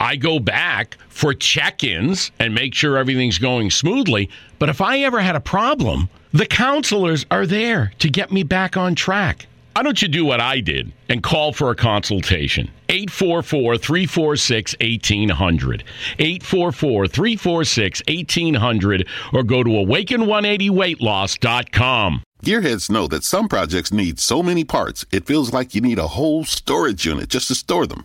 I go back for check ins and make sure everything's going smoothly. But if I ever had a problem, the counselors are there to get me back on track. Why don't you do what I did and call for a consultation? 844 346 1800. 844 346 1800 or go to awaken180weightloss.com. Gearheads know that some projects need so many parts, it feels like you need a whole storage unit just to store them.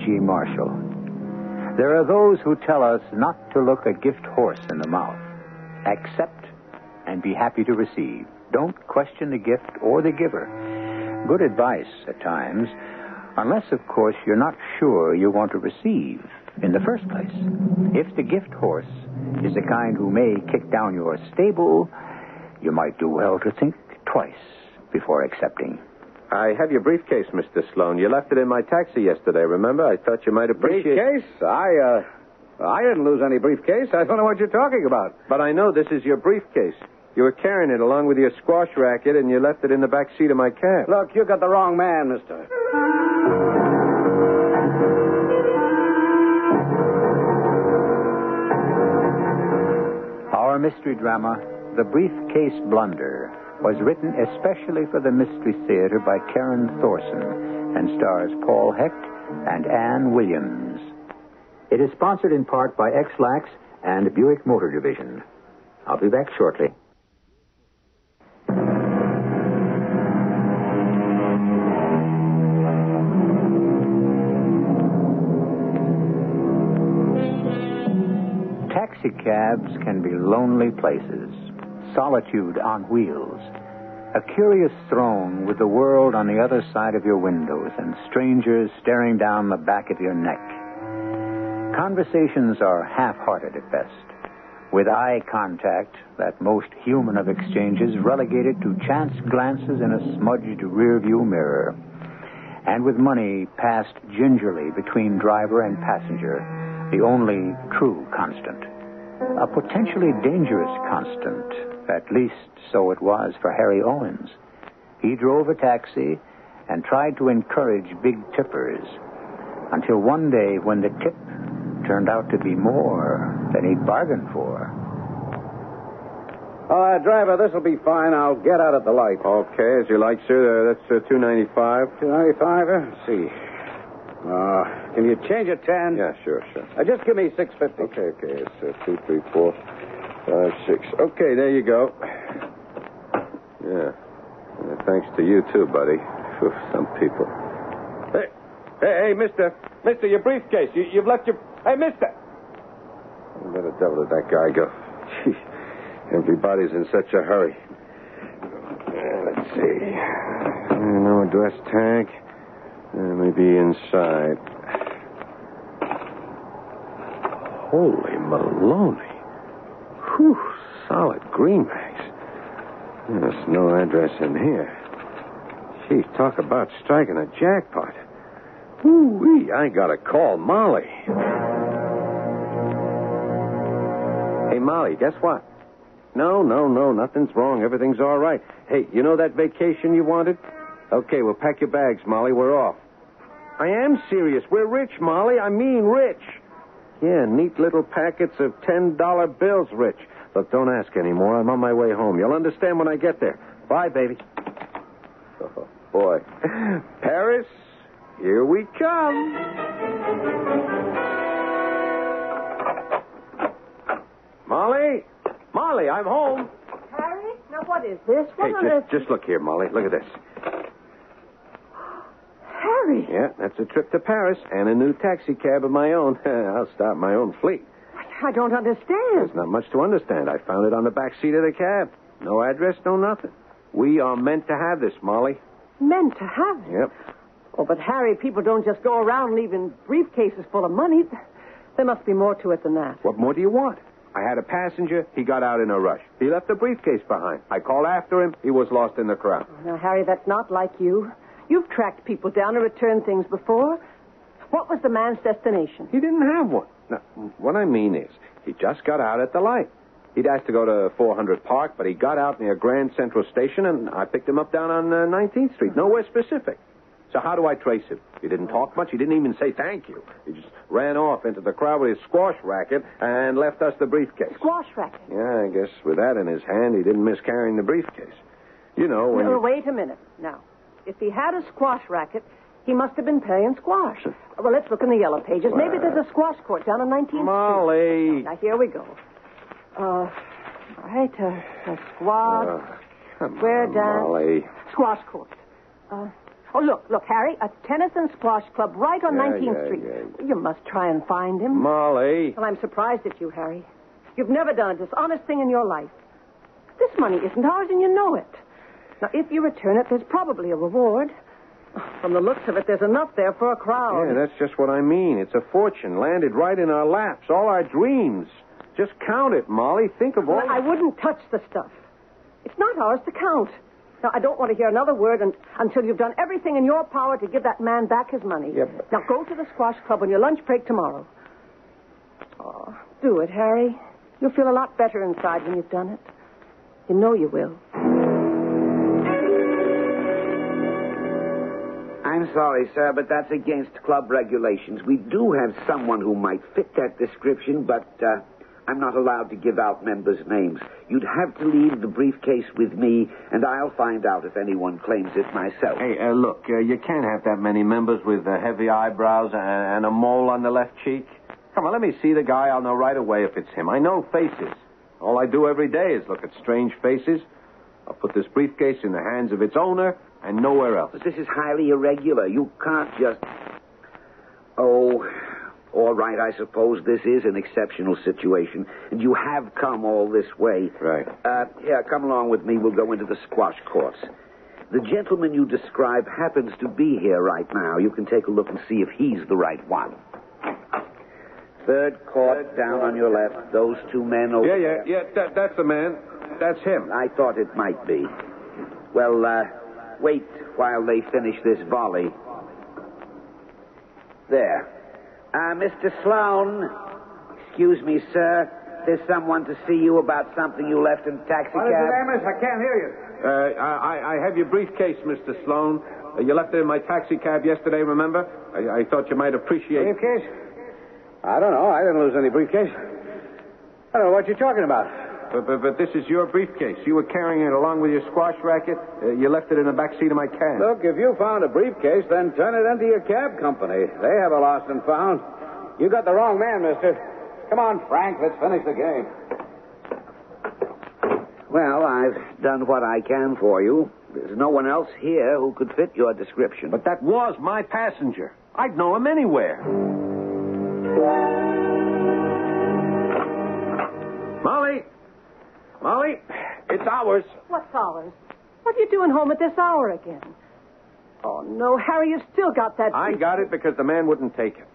Welcome. Marshall. There are those who tell us not to look a gift horse in the mouth. Accept and be happy to receive. Don't question the gift or the giver. Good advice at times, unless, of course, you're not sure you want to receive in the first place. If the gift horse is the kind who may kick down your stable, you might do well to think twice before accepting. I have your briefcase, Mr. Sloan. You left it in my taxi yesterday, remember? I thought you might appreciate Briefcase? I, uh, I didn't lose any briefcase. I don't know what you're talking about. But I know this is your briefcase. You were carrying it along with your squash racket, and you left it in the back seat of my cab. Look, you got the wrong man, mister. Our mystery drama, The Briefcase Blunder, was written especially for the Mystery Theater by Karen Thorson and stars Paul Hecht and Ann Williams. It is sponsored in part by Ex-Lax and Buick Motor Division. I'll be back shortly. Taxicabs can be lonely places, solitude on wheels, a curious throne with the world on the other side of your windows and strangers staring down the back of your neck. Conversations are half hearted at best, with eye contact, that most human of exchanges, relegated to chance glances in a smudged rearview mirror. and with money passed gingerly between driver and passenger, the only true constant. A potentially dangerous constant, at least so it was for Harry Owens. He drove a taxi and tried to encourage big tippers until one day when the tip turned out to be more than he'd bargained for. Oh, uh, driver, this'll be fine. I'll get out at the light. Okay, as you like, sir. Uh, that's uh, 295. 295, uh, let's see. Uh, can you change it 10? Yeah, sure, sure. Uh, just give me 650. Okay, okay. It's uh, two, three, four, five, six. Okay, there you go. Yeah. Uh, thanks to you, too, buddy. For some people. Hey, hey, hey, mister. Mister, your briefcase. You, you've left your... Hey, mister. Where the devil did that guy go? Gee, everybody's in such a hurry. Let's see. No address tag. Uh, maybe inside. Holy Maloney. Whew, solid greenbacks. There's no address in here. Gee, talk about striking a jackpot. Ooh-wee, I gotta call Molly. Hey, Molly, guess what? No, no, no, nothing's wrong. Everything's all right. Hey, you know that vacation you wanted? Okay, well, pack your bags, Molly. We're off. I am serious. We're rich, Molly. I mean rich. Yeah, neat little packets of $10 bills, Rich. Look, don't ask anymore. I'm on my way home. You'll understand when I get there. Bye, baby. Oh, boy. Paris, here we come. Molly? Molly, I'm home. Harry? Now, what is this? What Hey, on earth? just, just look here, Molly. Look at this. Harry! Yeah, that's a trip to Paris and a new taxi cab of my own. I'll start my own fleet. I don't understand. There's not much to understand. I found it on the back seat of the cab. No address, no nothing. We are meant to have this, Molly. Meant to have it. Yep. Oh, but Harry, people don't just go around leaving briefcases full of money. There must be more to it than that. What more do you want? I had a passenger. He got out in a rush. He left a briefcase behind. I called after him. He was lost in the crowd. Now, Harry, that's not like you. You've tracked people down and returned things before. What was the man's destination? He didn't have one. Now, what I mean is, he just got out at the light. He'd asked to go to 400 Park, but he got out near Grand Central Station, and I picked him up down on uh, 19th Street. Nowhere specific. So how do I trace him? He didn't talk much. He didn't even say thank you. He just ran off into the crowd with his squash racket and left us the briefcase. Squash racket. Yeah, I guess with that in his hand, he didn't miss carrying the briefcase. You know, when No, you... wait a minute. Now, if he had a squash racket, he must have been playing squash. Well, let's look in the yellow pages. Maybe there's a squash court down on 19th Molly. Street. Now, here we go. Uh, right, uh, a squash, square on, dance, Molly. squash court. Uh, oh, look, look, Harry, a tennis and squash club right on Yeah, 19th yeah, Street. yeah. You must try and find him. Molly. Well, I'm surprised at you, Harry. You've never done a dishonest thing in your life. This money isn't ours, and you know it. Now, if you return it, there's probably a reward. From the looks of it, there's enough there for a crowd. Yeah, that's just what I mean. It's a fortune landed right in our laps, all our dreams. Just count it, Molly. Think of all. Well, I wouldn't touch the stuff. It's not ours to count. Now, I don't want to hear another word un- until you've done everything in your power to give that man back his money. Yeah, but- Now, go to the squash club on your lunch break tomorrow. Oh, do it, Harry. You'll feel a lot better inside when you've done it. You know you will. Sorry, sir, but that's against club regulations. We do have someone who might fit that description, but uh, I'm not allowed to give out members' names. You'd have to leave the briefcase with me, and I'll find out if anyone claims it myself. Hey, uh, look, uh, you can't have that many members with uh, heavy eyebrows and, and a mole on the left cheek. Come on, let me see the guy. I'll know right away if it's him. I know faces. All I do every day is look at strange faces. I'll put this briefcase in the hands of its owner and nowhere else. But this is highly irregular. You can't just. Oh, all right, I suppose this is an exceptional situation, and you have come all this way. Right. Uh, yeah, come along with me. We'll go into the squash courts. The gentleman you describe happens to be here right now. You can take a look and see if he's the right one. Third court, down on your left. Those two men over Yeah, yeah, there. yeah. That, that's the man. That's him. I thought it might be. Well, uh, wait while they finish this volley. There. Uh, Mr. Sloan, excuse me, sir. There's someone to see you about something you left in the taxi What is it, Amos? I can't hear you. Uh, I, I have your briefcase, Mr. Sloan. Uh, you left it in my taxi cab yesterday, remember? I, I thought you might appreciate Briefcase? I don't know. I didn't lose any briefcase. I don't know what you're talking about. But, but, but this is your briefcase. You were carrying it along with your squash racket. Uh, you left it in the back seat of my cab. Look, if you found a briefcase, then turn it into your cab company. They have a lost and found. You got the wrong man, mister. Come on, Frank. Let's finish the game. Well, I've done what I can for you. There's no one else here who could fit your description. But that was my passenger. I'd know him anywhere. Molly! It's ours. What's ours? What are you doing home at this hour again? Oh, no, Harry, you've still got that. I got it because the man wouldn't take it.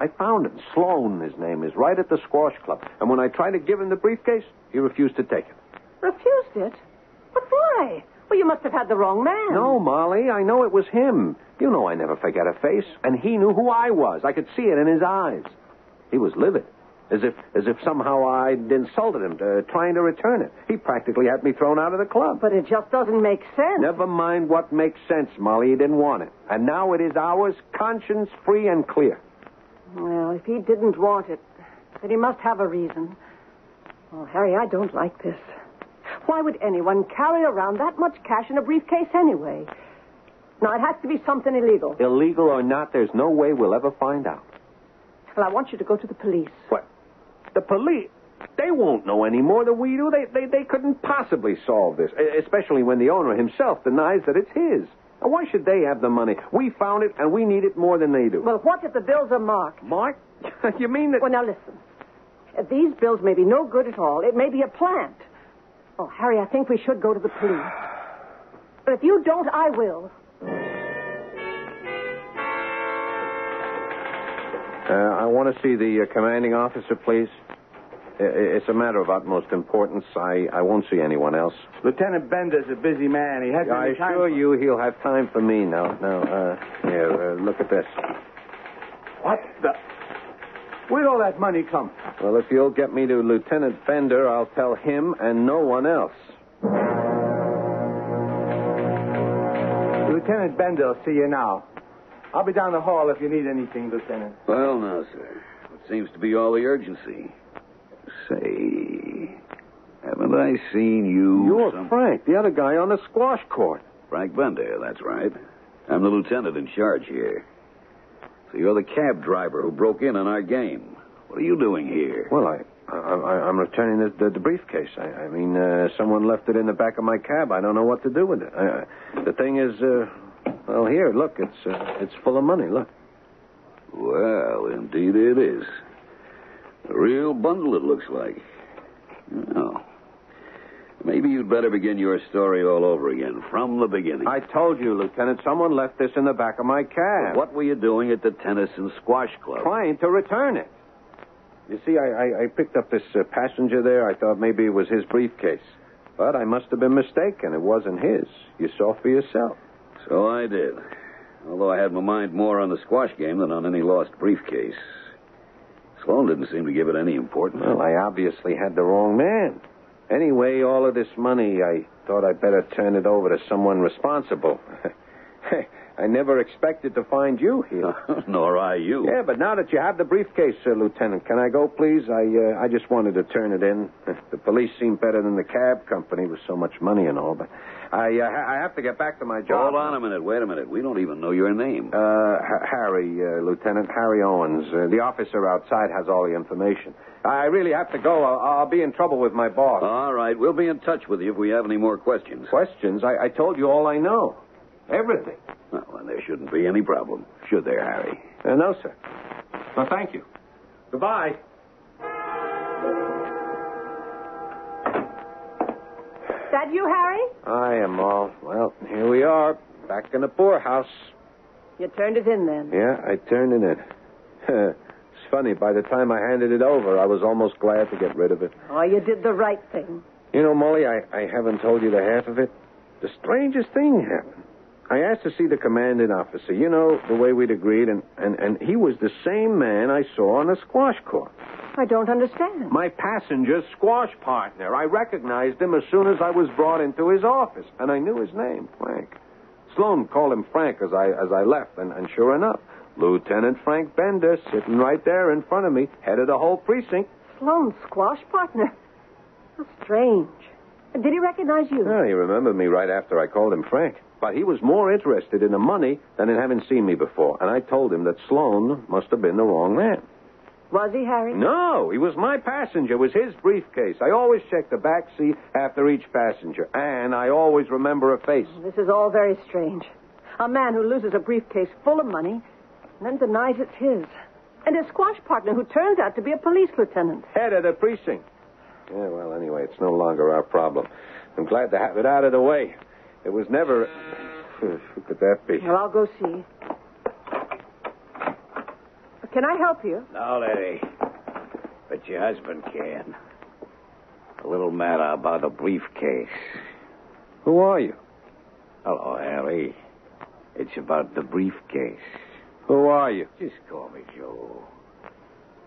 I found him. Sloan, his name is, right at the squash club. And when I tried to give him the briefcase, he refused to take it. Refused it? But why? Well, you must have had the wrong man. No, Molly, I know it was him. You know I never forget a face. And he knew who I was. I could see it in his eyes. He was livid. As if, as if somehow I'd insulted him, uh, trying to return it. He practically had me thrown out of the club. But it just doesn't make sense. Never mind what makes sense, Molly. He didn't want it. And now it is ours, conscience free and clear. Well, if he didn't want it, then he must have a reason. Oh, Harry, I don't like this. Why would anyone carry around that much cash in a briefcase anyway? Now, it has to be something illegal. Illegal or not, there's no way we'll ever find out. Well, I want you to go to the police. What? The police? They won't know any more than we do. They, they, they couldn't possibly solve this, especially when the owner himself denies that it's his. Now, Why should they have the money? We found it, and we need it more than they do. Well, what if the bills are marked? Mark? you mean that... Well, now listen. These bills may be no good at all. It may be a plant. Oh, Harry, I think we should go to the police. But if you don't, I will. I want to see the uh, commanding officer, please. It's a matter of utmost importance. I, I won't see anyone else. Lieutenant Bender's a busy man. He hasn't I time assure for- you he'll have time for me now. Now, uh, here, uh, look at this. What the? Where'd all that money come? Well, if you'll get me to Lieutenant Bender, I'll tell him and no one else. Lieutenant Bender will see you now. I'll be down the hall if you need anything, Lieutenant. Well, now, sir. It seems to be all the urgency? Say, haven't I seen you? You're some- Frank, the other guy on the squash court. Frank Bender, that's right. I'm the lieutenant in charge here. So you're the cab driver who broke in on our game. What are you doing here? Well, I, I, I I'm returning the, the, the briefcase. I, I mean, uh, someone left it in the back of my cab. I don't know what to do with it. I, the thing is, uh, well, here, look, it's uh, it's full of money. Look. Well, indeed it is. A real bundle, it looks like. Well, maybe you'd better begin your story all over again, from the beginning. I told you, Lieutenant, someone left this in the back of my cab. What were you doing at the tennis and squash club? Trying to return it. You see, I, I, I picked up this uh, passenger there. I thought maybe it was his briefcase. But I must have been mistaken. It wasn't his. You saw for yourself. So I did. Although I had my mind more on the squash game than on any lost briefcase. Sloan didn't seem to give it any importance. Well, I obviously had the wrong man. Anyway, all of this money, I thought I'd better turn it over to someone responsible. I never expected to find you here. Nor I you. Yeah, but now that you have the briefcase, uh, Lieutenant, can I go, please? I uh, I just wanted to turn it in. The police seem better than the cab company with so much money and all, but I uh, ha- I have to get back to my job. Hold on a minute. Wait a minute. We don't even know your name. Uh, H- Harry, uh, Lieutenant Harry Owens. Uh, the officer outside has all the information. I really have to go. I'll, I'll be in trouble with my boss. All right. We'll be in touch with you if we have any more questions. Questions? I, I told you all I know. Everything. Well, then there shouldn't be any problem, should there, Harry? Uh, no, sir. Well, thank you. Goodbye. That you, Harry? I am all. Well, here we are, back in the poorhouse. You turned it in then. Yeah, I turned it in. it's funny, by the time I handed it over, I was almost glad to get rid of it. Oh, you did the right thing. You know, Molly, I, I haven't told you the half of it. The strangest thing happened. I asked to see the commanding officer. You know, the way we'd agreed, and, and, and he was the same man I saw on the squash court. I don't understand. My passenger squash partner. I recognized him as soon as I was brought into his office, and I knew his name, Frank. Sloan called him Frank as I as I left, and, and sure enough, Lieutenant Frank Bender sitting right there in front of me, head of the whole precinct. Sloan's squash partner. How strange. Did he recognize you? Well, he remembered me right after I called him Frank. But he was more interested in the money than in having seen me before. And I told him that Sloan must have been the wrong man. Was he, Harry? No, he was my passenger. It was his briefcase. I always check the back seat after each passenger. And I always remember a face. Oh, this is all very strange. A man who loses a briefcase full of money and then denies it's his. And his squash partner who turns out to be a police lieutenant. Head of the precinct. Yeah, well, anyway, it's no longer our problem. I'm glad to have it out of the way. It was never. Who could that be? Well, I'll go see. Can I help you? No, lady. But your husband can. A little matter about a briefcase. Who are you? Hello, Harry. It's about the briefcase. Who are you? Just call me Joe.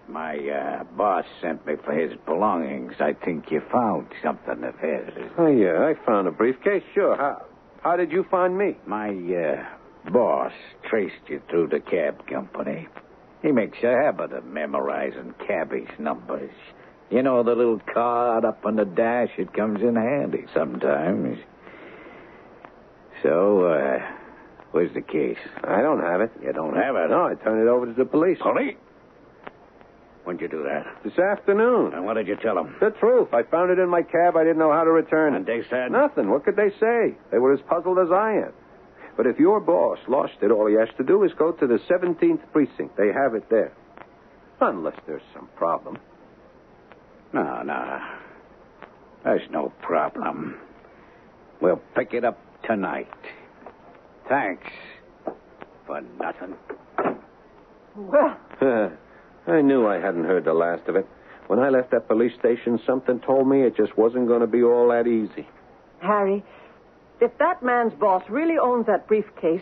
My uh, boss sent me for his belongings. I think you found something of his. Oh, yeah, I found a briefcase. Sure. How, how did you find me? My uh, boss traced you through the cab company. He makes a habit of memorizing cabbies' numbers. You know, the little card up on the dash, it comes in handy sometimes. So, uh, where's the case? I don't have it. You don't have it? No, I turned it over to the police. Police? When'd you do that? This afternoon. And what did you tell them? The truth. I found it in my cab. I didn't know how to return it. And they said? Nothing. What could they say? They were as puzzled as I am. But if your boss lost it, all he has to do is go to the 17th precinct. They have it there. Unless there's some problem. No, no. There's no problem. We'll pick it up tonight. Thanks for nothing. Well, I knew I hadn't heard the last of it. When I left that police station, something told me it just wasn't going to be all that easy. Harry, if that man's boss really owns that briefcase,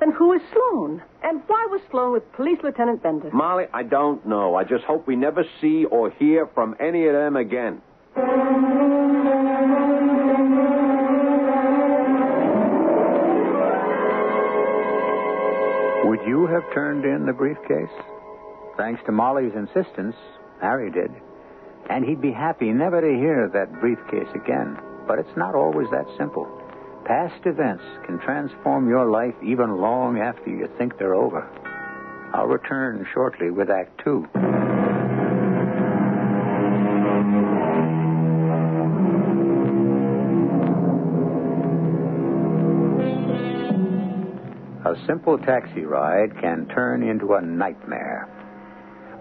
then who is Sloan? And why was Sloan with Police Lieutenant Bender? Molly, I don't know. I just hope we never see or hear from any of them again. Would you have turned in the briefcase? Thanks to Molly's insistence, Harry did. And he'd be happy never to hear that briefcase again. But it's not always that simple. Past events can transform your life even long after you think they're over. I'll return shortly with Act Two. A simple taxi ride can turn into a nightmare.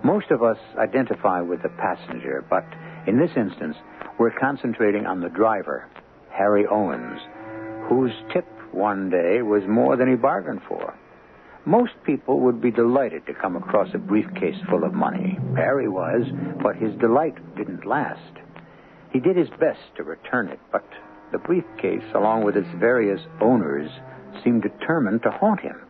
Most of us identify with the passenger, but in this instance, we're concentrating on the driver, Harry Owens, whose tip one day was more than he bargained for. Most people would be delighted to come across a briefcase full of money. Harry was, but his delight didn't last. He did his best to return it, but the briefcase, along with its various owners, seemed determined to haunt him.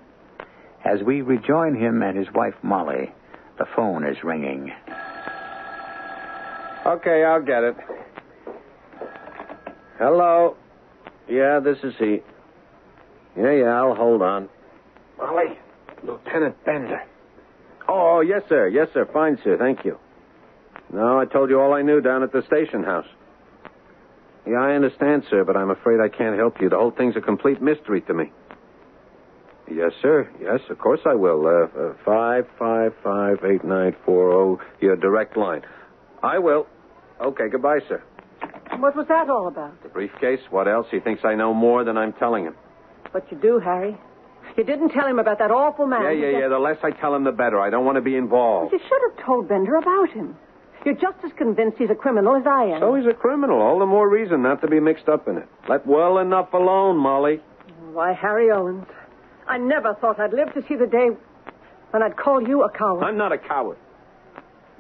As we rejoin him and his wife Molly, the phone is ringing. Okay, I'll get it. Hello. Yeah, this is he. Yeah, yeah, I'll hold on. Molly, Lieutenant Bender. Oh, yes, sir. Yes, sir. Fine, sir. Thank you. No, I told you all I knew down at the station house. Yeah, I understand, sir, but I'm afraid I can't help you. The whole thing's a complete mystery to me. Yes, sir. Yes, of course I will. Uh, uh, five five five eight nine four zero. Your direct line. I will. Okay. Goodbye, sir. What was that all about? The briefcase. What else? He thinks I know more than I'm telling him. But you do, Harry. You didn't tell him about that awful man. Yeah, yeah, yeah. The less I tell him, the better. I don't want to be involved. You should have told Bender about him. You're just as convinced he's a criminal as I am. So he's a criminal. All the more reason not to be mixed up in it. Let well enough alone, Molly. Why, Harry Owens, I never thought I'd live to see the day when I'd call you a coward. I'm not a coward.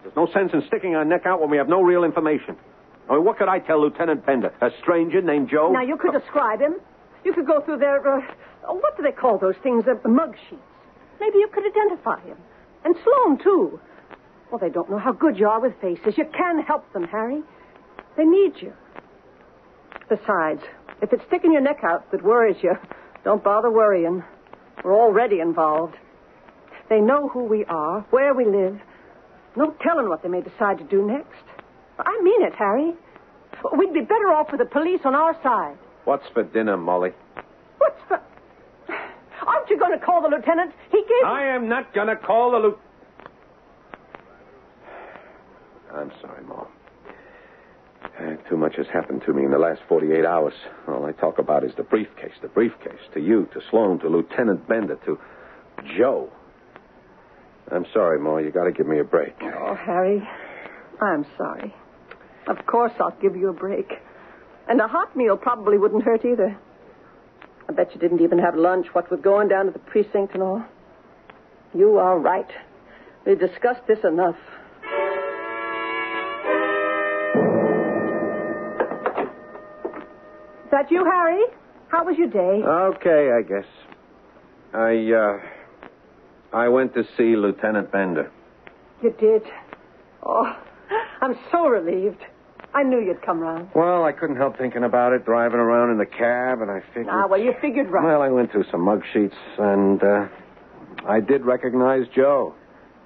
There's no sense in sticking our neck out when we have no real information. I mean, what could I tell Lieutenant Bender? A stranger named Joe? Now, you could describe him. You could go through their, uh, what do they call those things? Uh, mug sheets. Maybe you could identify him. And Sloan, too. Well, they don't know how good you are with faces. You can help them, Harry. They need you. Besides, if it's sticking your neck out that worries you, don't bother worrying. We're already involved. They know who we are, where we live. No telling what they may decide to do next. I mean it, Harry. We'd be better off with the police on our side. What's for dinner, Molly? What's for. Aren't you going to call the lieutenant? He gave. I am not going to call the lieutenant. I'm sorry, Mom. Uh, too much has happened to me in the last 48 hours. All I talk about is the briefcase, the briefcase. To you, to Sloan, to Lieutenant Bender, to Joe. I'm sorry, Ma. You got to give me a break. Oh, Harry, I'm sorry. Of course I'll give you a break. And a hot meal probably wouldn't hurt either. I bet you didn't even have lunch, what with going down to the precinct and all. You are right. We've discussed this enough. Is that you, Harry? How was your day? Okay, I guess. I, uh, I went to see Lieutenant Bender. You did. Oh, I'm so relieved. I knew you'd come round. Well, I couldn't help thinking about it, driving around in the cab, and I figured. Ah, well, you figured right. Well, I went through some mug sheets, and uh, I did recognize Joe.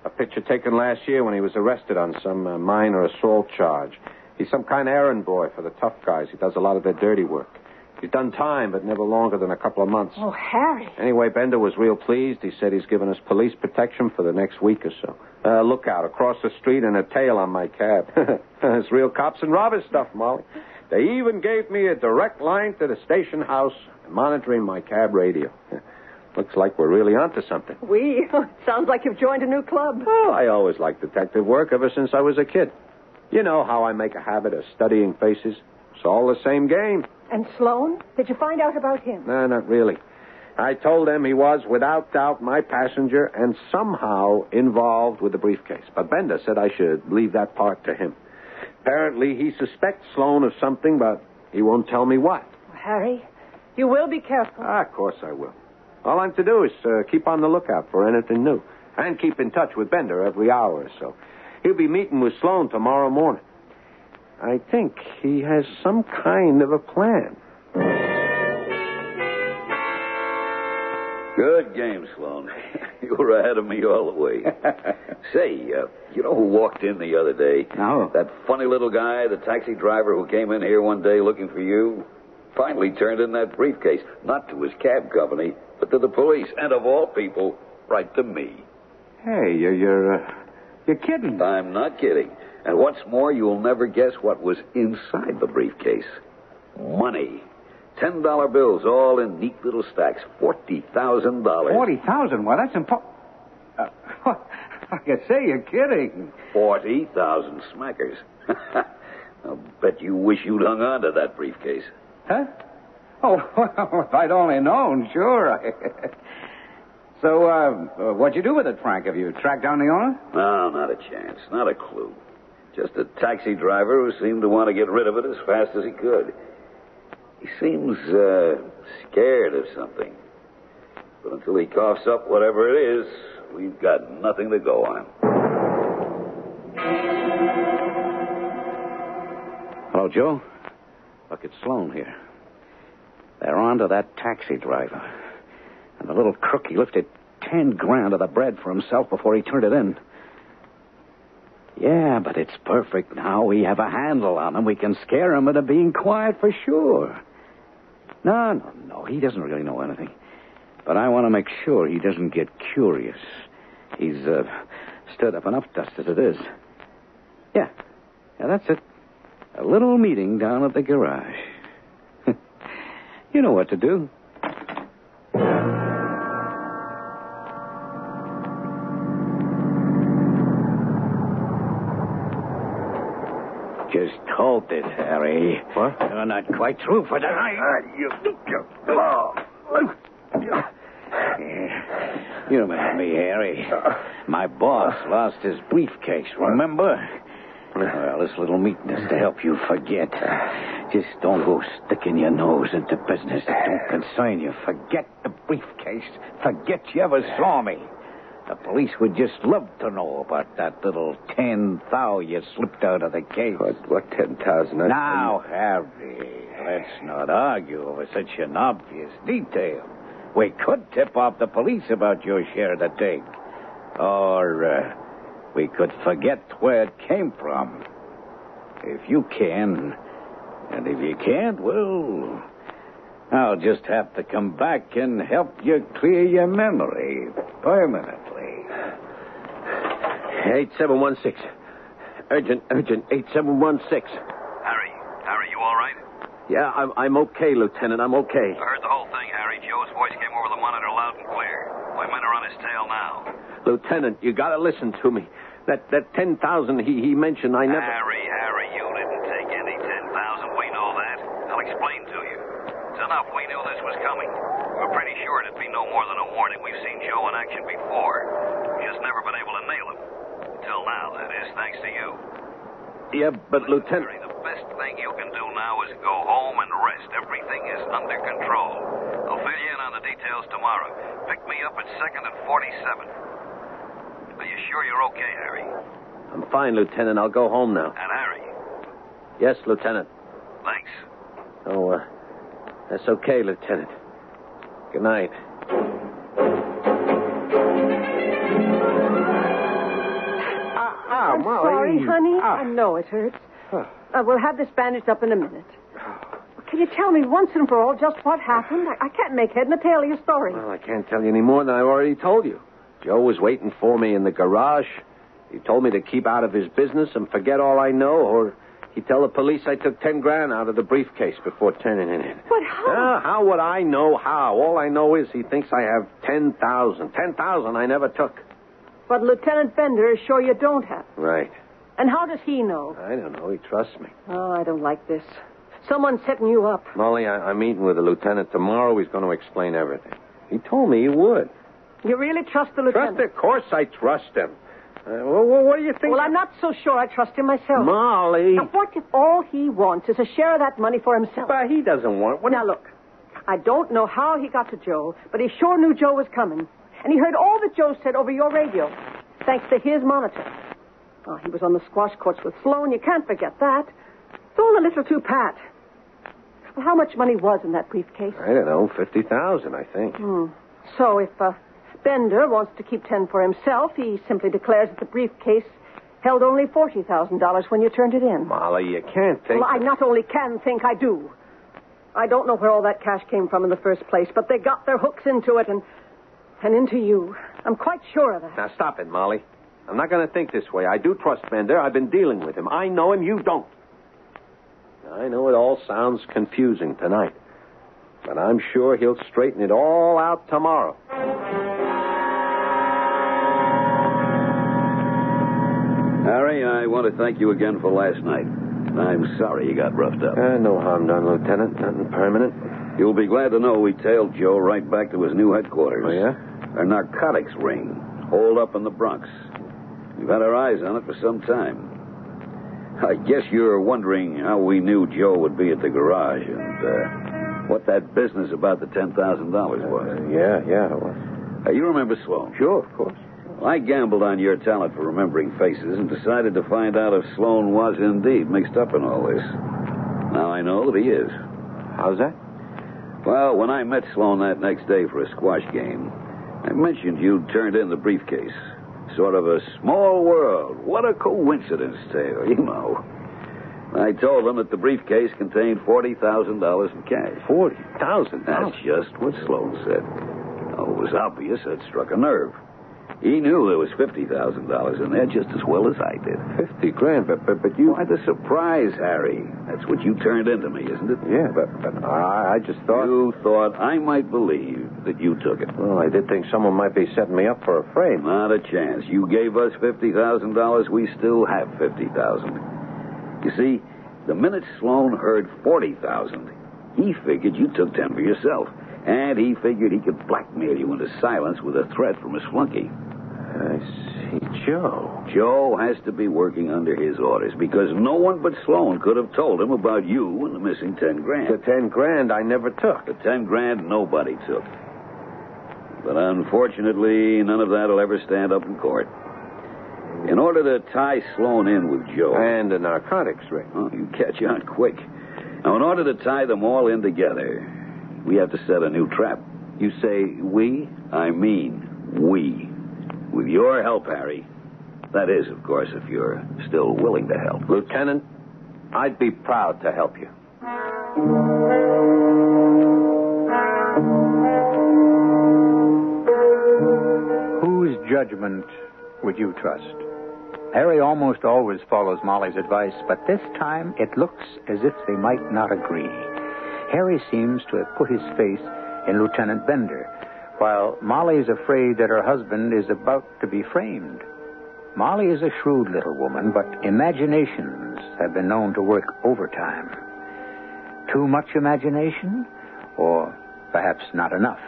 A picture taken last year when he was arrested on some uh, minor assault charge. He's some kind of errand boy for the tough guys. He does a lot of their dirty work. He's done time, but never longer than a couple of months. Oh, Harry. Anyway, Bender was real pleased. He said he's given us police protection for the next week or so. Uh, look out across the street and a tail on my cab. it's real cops and robbers stuff, Molly. They even gave me a direct line to the station house monitoring my cab radio. Looks like we're really onto something. We? Sounds like you've joined a new club. Oh, I always liked detective work ever since I was a kid. You know how I make a habit of studying faces? It's all the same game. And Sloan? Did you find out about him? No, not really. I told them he was, without doubt, my passenger and somehow involved with the briefcase. But Bender said I should leave that part to him. Apparently, he suspects Sloan of something, but he won't tell me what. Harry, you will be careful. Ah, of course I will. All I'm to do is uh, keep on the lookout for anything new. And keep in touch with Bender every hour or so. He'll be meeting with Sloan tomorrow morning. I think he has some kind of a plan. Good game, Sloan. you were ahead of me all the way. Say, uh, you know who walked in the other day? No. That funny little guy, the taxi driver who came in here one day looking for you? Finally turned in that briefcase, not to his cab company, but to the police, and of all people, right to me. Hey, you're you're, uh, you're kidding. I'm not kidding. And what's more, you'll never guess what was inside the briefcase. Money. Ten dollar bills, all in neat little stacks. Forty thousand dollars. Forty thousand? Well, that's impo. Uh, I can say you're kidding. Forty thousand smackers. I'll bet you wish you'd hung on to that briefcase. Huh? Oh, well, if I'd only known, sure. so, uh, uh, what'd you do with it, Frank? Have you tracked down the owner? No, not a chance. Not a clue. Just a taxi driver who seemed to want to get rid of it as fast as he could. He seems uh, scared of something. But until he coughs up whatever it is, we've got nothing to go on. Hello, Joe. Look, it's Sloan here. They're on to that taxi driver. And the little crook, he lifted ten grand of the bread for himself before he turned it in. Yeah, but it's perfect now. We have a handle on him. We can scare him into being quiet for sure. No, no, no. He doesn't really know anything. But I want to make sure he doesn't get curious. He's uh, stirred up enough dust as it is. Yeah. Yeah, that's it. A little meeting down at the garage. you know what to do. It, Harry. What? You're not quite through for tonight. You, you remember me, Harry? My boss lost his briefcase, remember? Well, this little meeting is to help you forget. Just don't go sticking your nose into business that don't concern you. Forget the briefcase. Forget you ever saw me. The police would just love to know about that little ten thou you slipped out of the case. What, what 10,000? Now, Harry, let's not argue over such an obvious detail. We could tip off the police about your share of the take. Or uh, we could forget where it came from. If you can, and if you can't, well, I'll just have to come back and help you clear your memory permanently. 8716. Urgent, urgent, 8716. Harry, Harry, you all right? Yeah, I'm, I'm okay, Lieutenant. I'm okay. I heard the whole thing, Harry. Joe's voice came over the monitor loud and clear. My men are on his tail now. Lieutenant, you gotta listen to me. That that 10,000 he, he mentioned, I never. Harry, Harry, you didn't take any 10,000. We know that. I'll explain to you. It's enough. We knew this was coming. We were pretty sure it'd be no more than a warning. We've seen Joe in action before. We Just never been able to nail him. Until now, that is, thanks to you. Yeah, but Lieutenant. The best thing you can do now is go home and rest. Everything is under control. I'll fill you in on the details tomorrow. Pick me up at 2nd and 47th. Are you sure you're okay, Harry? I'm fine, Lieutenant. I'll go home now. And Harry? Yes, Lieutenant. Thanks. Oh, uh, that's okay, Lieutenant. Good night. Molly. honey. Ah. I know it hurts. Uh, we'll have this bandaged up in a minute. Can you tell me once and for all just what happened? I, I can't make head and tail of your story. Well, I can't tell you any more than I already told you. Joe was waiting for me in the garage. He told me to keep out of his business and forget all I know, or he'd tell the police I took ten grand out of the briefcase before turning it in. But how? Ah, how would I know how? All I know is he thinks I have ten thousand. Ten thousand I never took. But Lieutenant Bender is sure you don't have. Right. And how does he know? I don't know. He trusts me. Oh, I don't like this. Someone's setting you up. Molly, I, I'm meeting with the lieutenant tomorrow. He's going to explain everything. He told me he would. You really trust the lieutenant? Trust, of course I trust him. Uh, well, well, what do you think? Well, I'm not so sure I trust him myself. Molly. Now, what if all he wants is a share of that money for himself? But he doesn't want. What now, look. I don't know how he got to Joe, but he sure knew Joe was coming. And he heard all that Joe said over your radio, thanks to his monitor. Oh, he was on the squash courts with Sloan. You can't forget that. It's all a little too pat. Well, how much money was in that briefcase? I don't know, fifty thousand, I think. Hmm. So if uh, Bender wants to keep ten for himself, he simply declares that the briefcase held only forty thousand dollars when you turned it in. Molly, you can't think. Well, I not only can think, I do. I don't know where all that cash came from in the first place, but they got their hooks into it and and into you. I'm quite sure of that. Now stop it, Molly. I'm not going to think this way. I do trust Bender. I've been dealing with him. I know him. You don't. I know it all sounds confusing tonight, but I'm sure he'll straighten it all out tomorrow. Harry, I want to thank you again for last night. I'm sorry you got roughed up. Uh, no harm done, Lieutenant. Nothing permanent. You'll be glad to know we tailed Joe right back to his new headquarters. Oh, yeah? A narcotics ring, holed up in the Bronx. We've had our eyes on it for some time. I guess you're wondering how we knew Joe would be at the garage and uh, what that business about the $10,000 was. Uh, yeah, yeah, it was. Uh, you remember Sloan? Sure, of course. I gambled on your talent for remembering faces and decided to find out if Sloan was indeed mixed up in all this. Now I know that he is. How's that? Well, when I met Sloan that next day for a squash game, I mentioned you'd turned in the briefcase. Sort of a small world. What a coincidence tale, you know. I told him that the briefcase contained $40,000 in cash. 40000 That's just what Sloan said. Oh, it was obvious that struck a nerve. He knew there was $50,000 in there just as well as I did. 50 grand, but, but, but you. Why the surprise, Harry? That's what you turned into me, isn't it? Yeah, but, but I, I just thought. You thought I might believe that you took it. Well, I did think someone might be setting me up for a frame. Not a chance. You gave us $50,000, we still have 50000 You see, the minute Sloan heard 40000 he figured you took 10 for yourself. And he figured he could blackmail you into silence with a threat from his flunky. I see. Joe. Joe has to be working under his orders because no one but Sloan could have told him about you and the missing ten grand. The ten grand I never took. The ten grand nobody took. But unfortunately, none of that will ever stand up in court. In order to tie Sloan in with Joe. And the narcotics ring. Oh, you catch on quick. Now, in order to tie them all in together, we have to set a new trap. You say we? I mean, we. With your help, Harry. That is, of course, if you're still willing to help. Lieutenant, I'd be proud to help you. Whose judgment would you trust? Harry almost always follows Molly's advice, but this time it looks as if they might not agree. Harry seems to have put his faith in Lieutenant Bender, while Molly is afraid that her husband is about to be framed. Molly is a shrewd little woman, but imaginations have been known to work overtime. Too much imagination? Or perhaps not enough?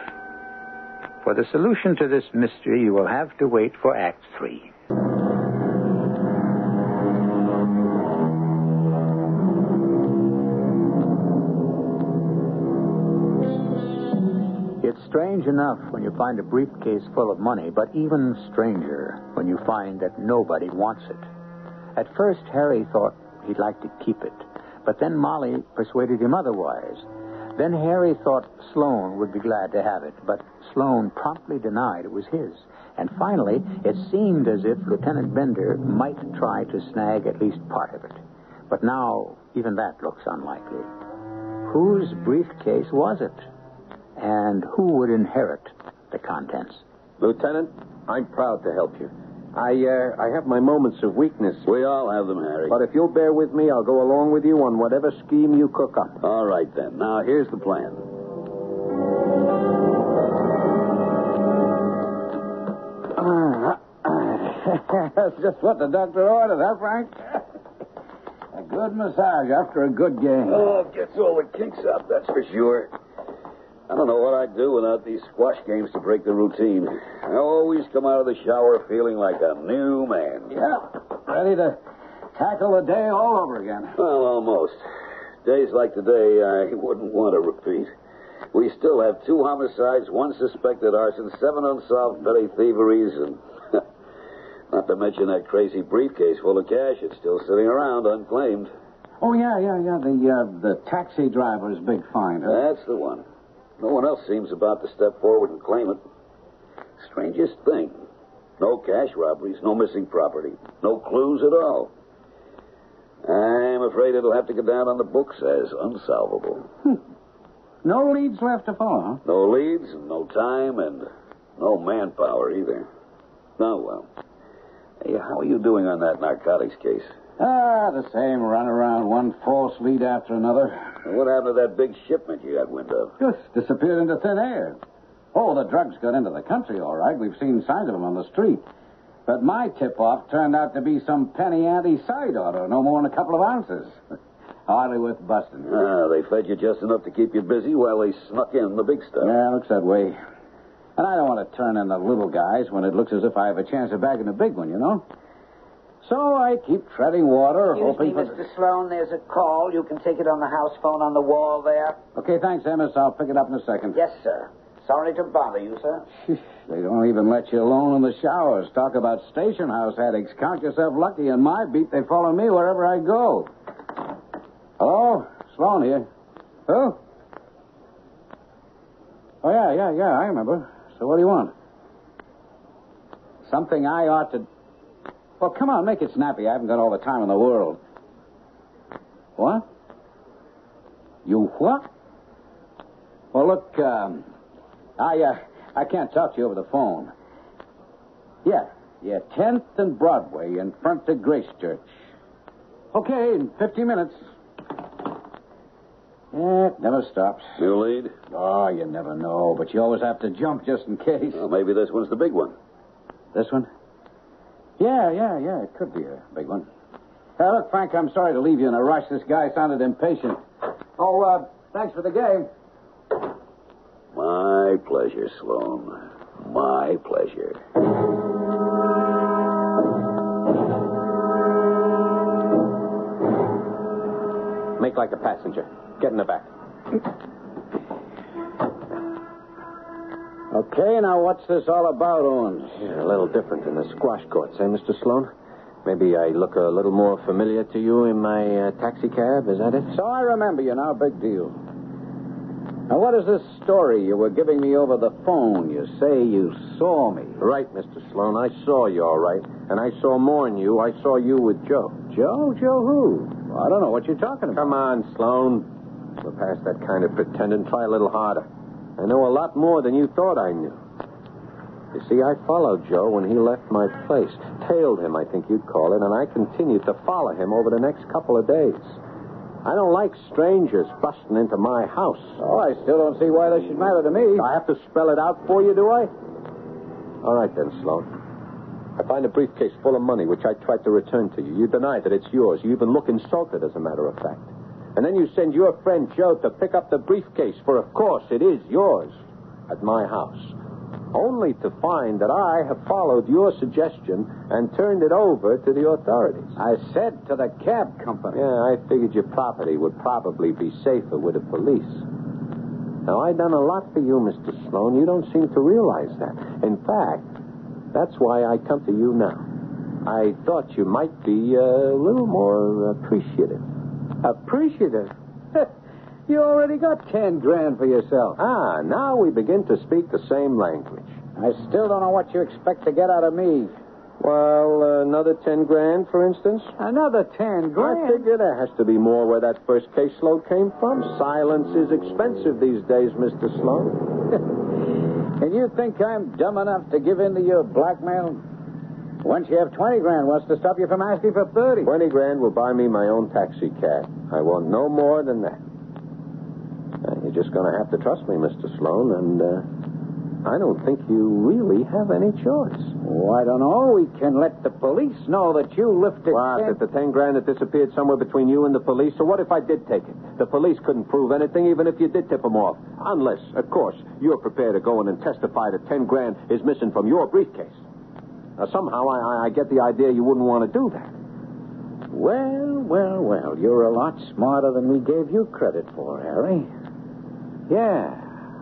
For the solution to this mystery, you will have to wait for Act Three. It's strange enough when you find a briefcase full of money, but even stranger when you find that nobody wants it. At first, Harry thought he'd like to keep it, but then Molly persuaded him otherwise. Then Harry thought Sloan would be glad to have it, but Sloan promptly denied it was his. And finally, it seemed as if Lieutenant Bender might try to snag at least part of it. But now, even that looks unlikely. Whose briefcase was it? And who would inherit the contents? Lieutenant, I'm proud to help you. I, uh, I have my moments of weakness. We all have them, Harry. But if you'll bear with me, I'll go along with you on whatever scheme you cook up. All right, then. Now, here's the plan. That's just what the doctor ordered, huh, Frank? A good massage after a good game. Oh, it gets all the kinks out, that's for sure. I don't know what I'd do without these squash games to break the routine. I always come out of the shower feeling like a new man. Yeah, ready to tackle the day all over again. Well, almost. Days like today, I wouldn't want to repeat. We still have two homicides, one suspected arson, seven unsolved petty thieveries, and not to mention that crazy briefcase full of cash. It's still sitting around unclaimed. Oh, yeah, yeah, yeah. The, uh, the taxi driver's big find, huh? That's the one. No one else seems about to step forward and claim it. Strangest thing. No cash robberies, no missing property, no clues at all. I'm afraid it'll have to go down on the books as unsolvable. Hmm. No leads left to follow, huh? No leads, and no time, and no manpower either. Oh, well. Hey, how are you doing on that narcotics case? Ah, the same run around, one false lead after another. What happened to that big shipment you got wind of? Just disappeared into thin air. Oh, the drugs got into the country, all right. We've seen signs of them on the street. But my tip-off turned out to be some penny ante side order, no more than a couple of ounces. Hardly worth busting. Ah, they fed you just enough to keep you busy while they snuck in the big stuff. Yeah, looks that way. And I don't want to turn in the little guys when it looks as if I have a chance of bagging a big one, you know? So I keep treading water, Excuse hoping me, for... Mr. Sloan. There's a call. You can take it on the house phone on the wall there. Okay, thanks, Amos. I'll pick it up in a second. Yes, sir. Sorry to bother you, sir. They don't even let you alone in the showers. Talk about station house addicts. Count yourself lucky. In my beat, they follow me wherever I go. Hello? Sloan here. Who? Oh, yeah, yeah, yeah, I remember. So what do you want? Something I ought to... Well, come on, make it snappy. I haven't got all the time in the world. What? You what? Well, look, um, I, uh, I can't talk to you over the phone. Yeah, yeah, 10th and Broadway in front of Grace Church. Okay, in 15 minutes. Yeah, it never stops. New lead? Oh, you never know, but you always have to jump just in case. Well, maybe this one's the big one. This one? Yeah, yeah, yeah. It could be a big one. Hey, look, Frank, I'm sorry to leave you in a rush. This guy sounded impatient. Oh, uh, thanks for the game. My pleasure, Sloan. My pleasure. Make like a passenger. Get in the back. Okay, now what's this all about, Owens? A little different than the squash courts, eh, Mr. Sloan? Maybe I look a little more familiar to you in my uh, taxi cab. Is that it? So I remember you now. Big deal. Now, what is this story you were giving me over the phone? You say you saw me. Right, Mr. Sloan. I saw you, all right. And I saw more than you. I saw you with Joe. Joe? Joe who? I don't know what you're talking about. Come on, Sloan. We're past that kind of pretending. Try a little harder. I know a lot more than you thought I knew. You see, I followed Joe when he left my place. Tailed him, I think you'd call it, and I continued to follow him over the next couple of days. I don't like strangers busting into my house. Oh, I still don't see why they should matter to me. I have to spell it out for you, do I? All right, then, Sloan. I find a briefcase full of money, which I tried to return to you. You deny that it's yours. You even look insulted, as a matter of fact. And then you send your friend Joe to pick up the briefcase, for of course it is yours, at my house. Only to find that I have followed your suggestion and turned it over to the authorities. I said to the cab company. Yeah, I figured your property would probably be safer with the police. Now, I've done a lot for you, Mr. Sloan. You don't seem to realize that. In fact, that's why I come to you now. I thought you might be uh, a little more appreciative. Appreciative? you already got ten grand for yourself. Ah, now we begin to speak the same language. I still don't know what you expect to get out of me. Well, uh, another ten grand, for instance? Another ten grand? I figure there has to be more where that first caseload came from. Silence is expensive these days, Mr. Sloan. and you think I'm dumb enough to give in to your blackmail? Once you have 20 grand, what's to stop you from asking for 30? 20 grand will buy me my own taxi cab. I want no more than that. And you're just going to have to trust me, Mr. Sloan, and uh, I don't think you really have any choice. Oh, I don't know. We can let the police know that you lifted. What? That the 10 grand that disappeared somewhere between you and the police? So what if I did take it? The police couldn't prove anything, even if you did tip them off. Unless, of course, you're prepared to go in and testify that 10 grand is missing from your briefcase. Now, somehow I, I get the idea you wouldn't want to do that. Well, well, well. You're a lot smarter than we gave you credit for, Harry. Yeah,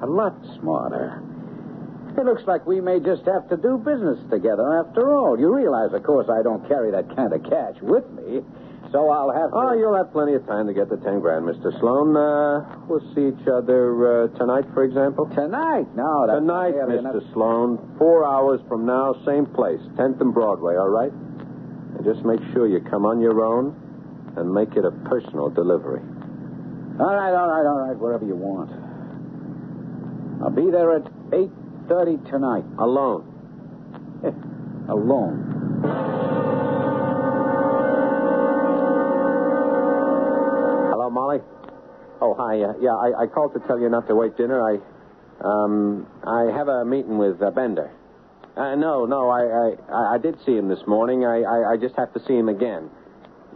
a lot smarter. It looks like we may just have to do business together after all. You realize, of course, I don't carry that kind of cash with me, so I'll have to. Oh, you'll have plenty of time to get the 10 grand, Mr. Sloan. Uh, we'll see each other uh, tonight, for example. Tonight? No, that's Tonight, Mr. enough. Sloan. Four hours from now, same place, 10th and Broadway, all right? And just make sure you come on your own and make it a personal delivery. All right, all right, all right, wherever you want. I'll be there at 8.30 tonight. Alone? Alone. Oh, hi. Uh, yeah, I, I called to tell you not to wait dinner. I, um, I have a meeting with uh, Bender. Uh, no, no, I, I, I did see him this morning. I, I, I just have to see him again.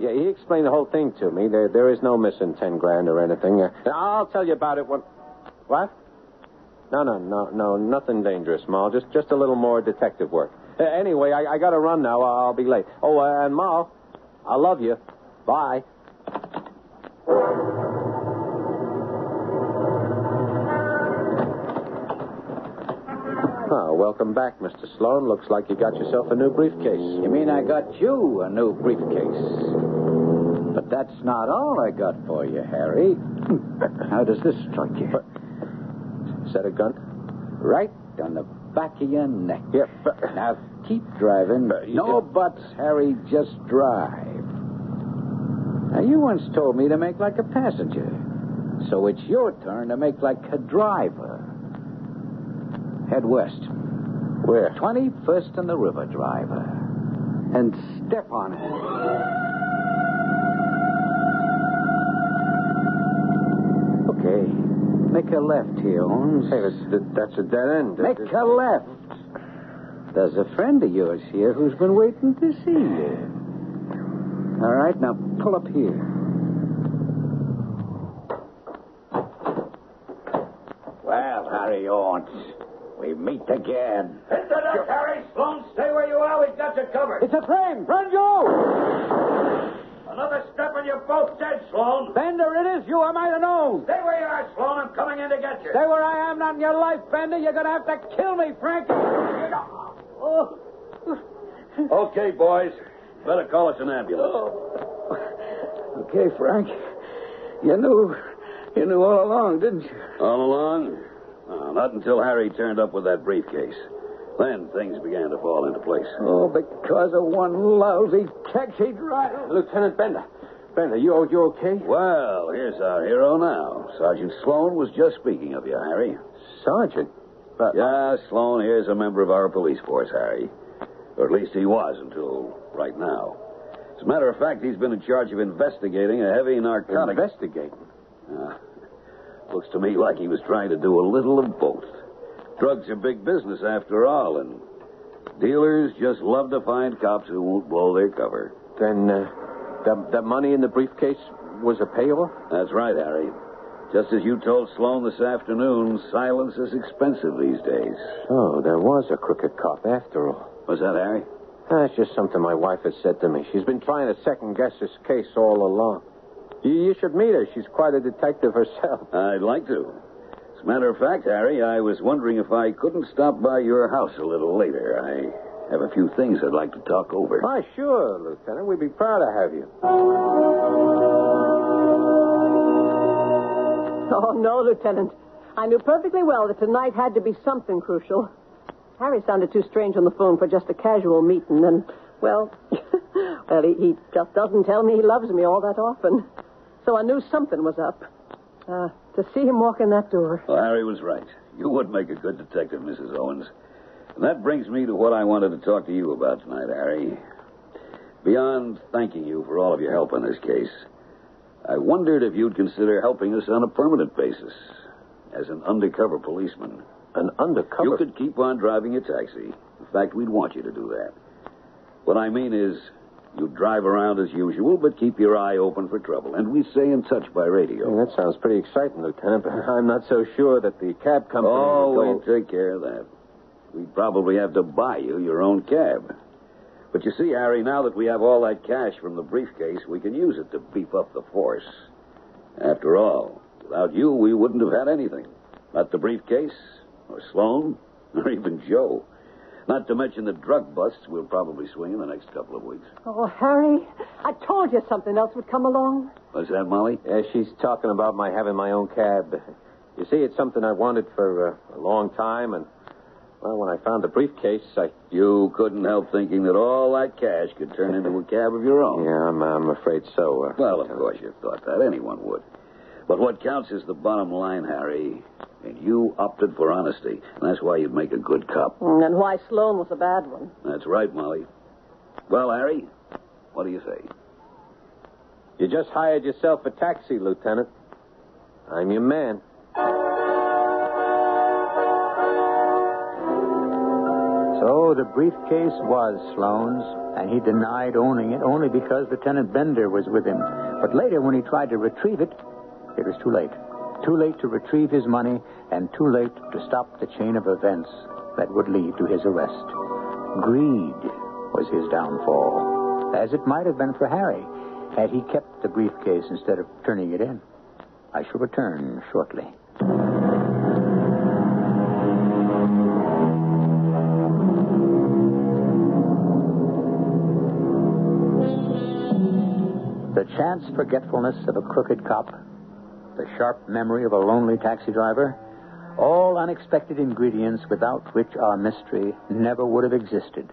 Yeah, he explained the whole thing to me. There, there is no missing ten grand or anything. Uh, I'll tell you about it when. What? No, no, no, no, nothing dangerous, Mal. Just, just a little more detective work. Uh, anyway, I, I got to run now. I'll be late. Oh, uh, and Mal, I love you. Bye. Welcome back, Mr. Sloan. Looks like you got yourself a new briefcase. You mean I got you a new briefcase? But that's not all I got for you, Harry. How does this strike you? Is that a gun? Right on the back of your neck. Yep. Now keep driving. Uh, no buts, Harry. Just drive. Now you once told me to make like a passenger, so it's your turn to make like a driver. Head west. Where? 21st and the River, driver. And step on it. Okay. Make a left here, Holmes. Hey, that's, that's a dead end. Make a left. There's a friend of yours here who's been waiting to see you. All right, now pull up here. Well, Harry Owens, we meet again. Hit the deck, Harry. Sloan, stay where you are. We've got you covered. It's a train. Run, Joe! A Another step and you're both dead, Sloan. Bender, it is you. I might have known. Stay where you are, Sloan. I'm coming in to get you. Stay where I am, not in your life, Bender. You're going to have to kill me, Frank. Oh. Okay, boys. Better call us an ambulance. Oh. Okay, Frank. You knew, you knew all along, didn't you? All along? No, not until Harry turned up with that briefcase. Then things began to fall into place. Oh, because of one lousy taxi driver. Lieutenant Bender. Bender, you, you okay? Well, here's our hero now. Sergeant Sloan was just speaking of you, Harry. Sergeant? But... Yeah, Sloan here's a member of our police force, Harry. Or at least he was until right now. As a matter of fact, he's been in charge of investigating a heavy narcotic. Investigating? Uh, looks to me like he was trying to do a little of both. Drugs are big business after all, and dealers just love to find cops who won't blow their cover. Then, uh, that, that money in the briefcase was a payoff? That's right, Harry. Just as you told Sloan this afternoon, silence is expensive these days. Oh, there was a crooked cop after all. Was that, Harry? That's just something my wife has said to me. She's been trying to second guess this case all along. You, you should meet her. She's quite a detective herself. I'd like to. As a matter of fact, Harry, I was wondering if I couldn't stop by your house a little later. I have a few things I'd like to talk over. Why, sure, Lieutenant. We'd be proud to have you. Oh, no, Lieutenant. I knew perfectly well that tonight had to be something crucial. Harry sounded too strange on the phone for just a casual meeting, and, well, well, he, he just doesn't tell me he loves me all that often. So I knew something was up. Uh, to see him walk in that door. Well, Harry was right. You would make a good detective, Mrs. Owens. And that brings me to what I wanted to talk to you about tonight, Harry. Beyond thanking you for all of your help in this case, I wondered if you'd consider helping us on a permanent basis as an undercover policeman. An undercover? You could keep on driving your taxi. In fact, we'd want you to do that. What I mean is, you drive around as usual, but keep your eye open for trouble. And we stay in touch by radio. Yeah, that sounds pretty exciting, Lieutenant, but I'm not so sure that the cab company. Oh, will we'll take care of that. We'd probably have to buy you your own cab. But you see, Harry, now that we have all that cash from the briefcase, we can use it to beef up the force. After all, without you, we wouldn't have had anything. Not the briefcase, or Sloan, or even Joe. Not to mention the drug busts we'll probably swing in the next couple of weeks. Oh, Harry, I told you something else would come along. What's that, Molly? Yeah, she's talking about my having my own cab. You see, it's something I wanted for uh, a long time, and, well, when I found the briefcase, I. You couldn't help thinking that all that cash could turn into a cab of your own. Yeah, I'm, I'm afraid so. Uh, well, of course you thought that. Anyone would. But what counts is the bottom line, Harry. And you opted for honesty. And that's why you'd make a good cop. Mm, and why Sloan was a bad one. That's right, Molly. Well, Harry, what do you say? You just hired yourself a taxi, Lieutenant. I'm your man. So the briefcase was Sloan's, and he denied owning it only because Lieutenant Bender was with him. But later, when he tried to retrieve it, it was too late. Too late to retrieve his money, and too late to stop the chain of events that would lead to his arrest. Greed was his downfall, as it might have been for Harry had he kept the briefcase instead of turning it in. I shall return shortly. The chance forgetfulness of a crooked cop, the sharp memory of a lonely taxi driver, all unexpected ingredients without which our mystery never would have existed,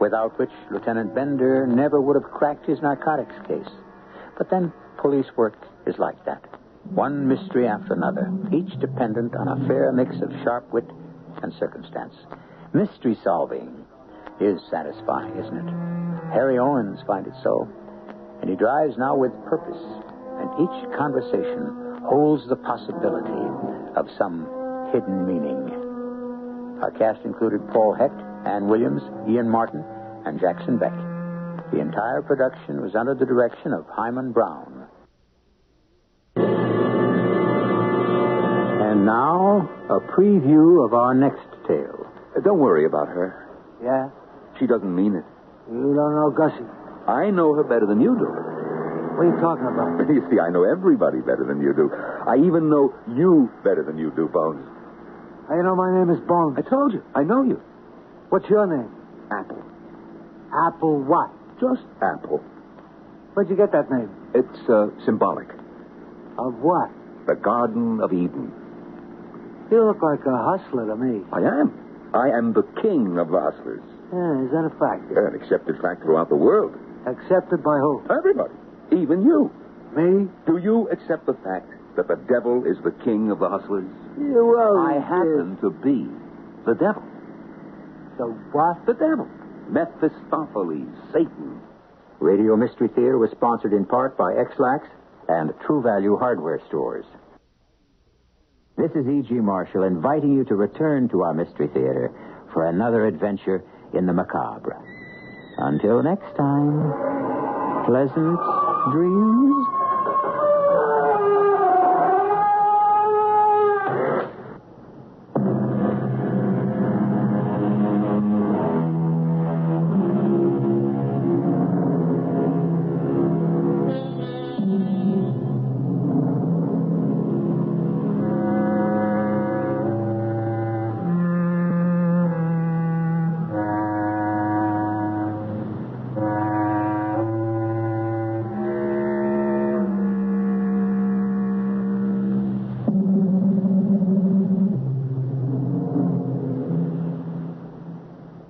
without which Lieutenant Bender never would have cracked his narcotics case. But then police work is like that. One mystery after another, each dependent on a fair mix of sharp wit and circumstance. Mystery solving is satisfying, isn't it? Harry Owens finds it so. And he drives now with purpose, and each conversation holds the possibility of some hidden meaning. Our cast included Paul Hecht, Ann Williams, Ian Martin, and Jackson Beck. The entire production was under the direction of Himan Brown. And now, a preview of our next tale. Uh, don't worry about her. Yeah? She doesn't mean it. You don't know Gussie. I know her better than you do. What are you talking about? You see, I know everybody better than you do. I even know you better than you do, Bones. How you know my name is Bones? I told you. I know you. What's your name? Apple. Apple what? Just Apple. Where'd you get that name? It's uh, symbolic. Of what? The Garden of Eden. You look like a hustler to me. I am. I am the king of the hustlers. Yeah, is that a fact? Yeah, an accepted fact throughout the world. Accepted by who? Everybody. Even you. Me? Do you accept the fact that the devil is the king of the hustlers? Yeah, well, I happen to be the devil. The what? The devil. Mephistopheles, Satan. Radio Mystery Theater was sponsored in part by Ex-Lax and True Value Hardware Stores. This is E.G. Marshall inviting you to return to our Mystery Theater for another adventure in the macabre. Until next time, pleasant dreams.